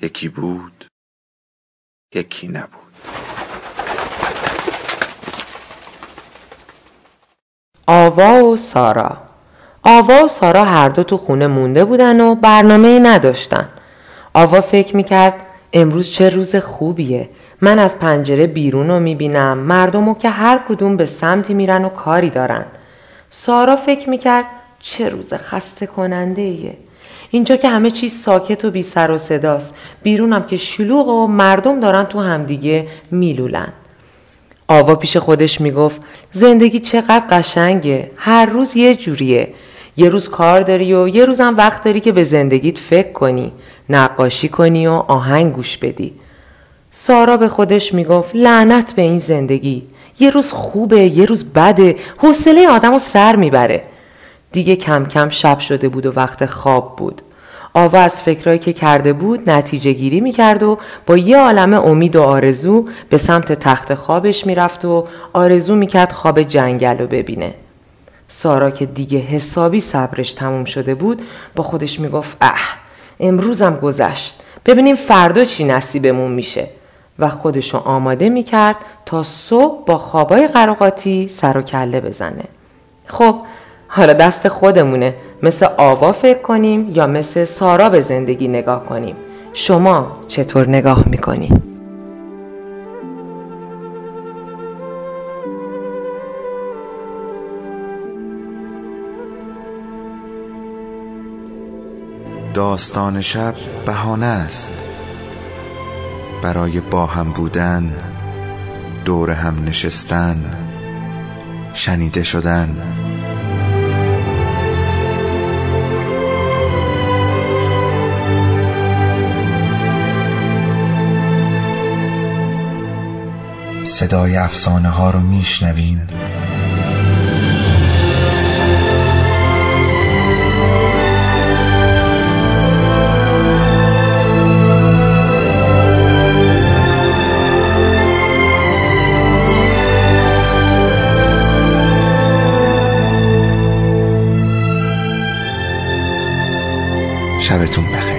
یکی بود یکی نبود. آوا و سارا. آوا و سارا هر دو تو خونه مونده بودن و برنامه نداشتن. آوا فکر می‌کرد امروز چه روز خوبیه. من از پنجره بیرون رو می‌بینم. مردم که هر کدوم به سمتی میرن و کاری دارن. سارا فکر می‌کرد چه روز خسته کننده ایه اینجا که همه چیز ساکت و بی سر و صداست. بیرونم که شلوغ و مردم دارن تو همدیگه میلولن. آوا پیش خودش می‌گفت زندگی چقدر قشنگه. هر روز یه جوریه. یه روز کار داری و یه روزم وقت داری که به زندگیت فکر کنی نقاشی کنی و آهنگ گوش بدی. سارا به خودش می‌گفت لعنت به این زندگی. یه روز خوبه یه روز بده. حوصله آدم رو سر می‌بره. دیگه کم کم شب شده بود و وقت خواب بود. آوا از فکرایی که کرده بود نتیجه گیری می‌کرد و با یه عالم امید و آرزو به سمت تخت خوابش می‌رفت و آرزو می‌کرد خواب جنگل رو ببینه. سارا که دیگه حسابی صبرش تموم شده بود با خودش می‌گفت اه امروزم گذشت. ببینیم فردا چی نصیبمون میشه. و خودشو آماده می‌کرد تا صبح با خوابای قراقاتی سر و کله بزنه. خب حالا دست خودمونه. مثل آوا فکر کنیم یا مثل سارا به زندگی نگاه کنیم. شما چطور نگاه می‌کنیم؟ داستان شب بهانه است. برای با هم بودن دور هم نشستن شنیده شدن. صدای افسانه ها رو میشنویم. شبتون بخیر.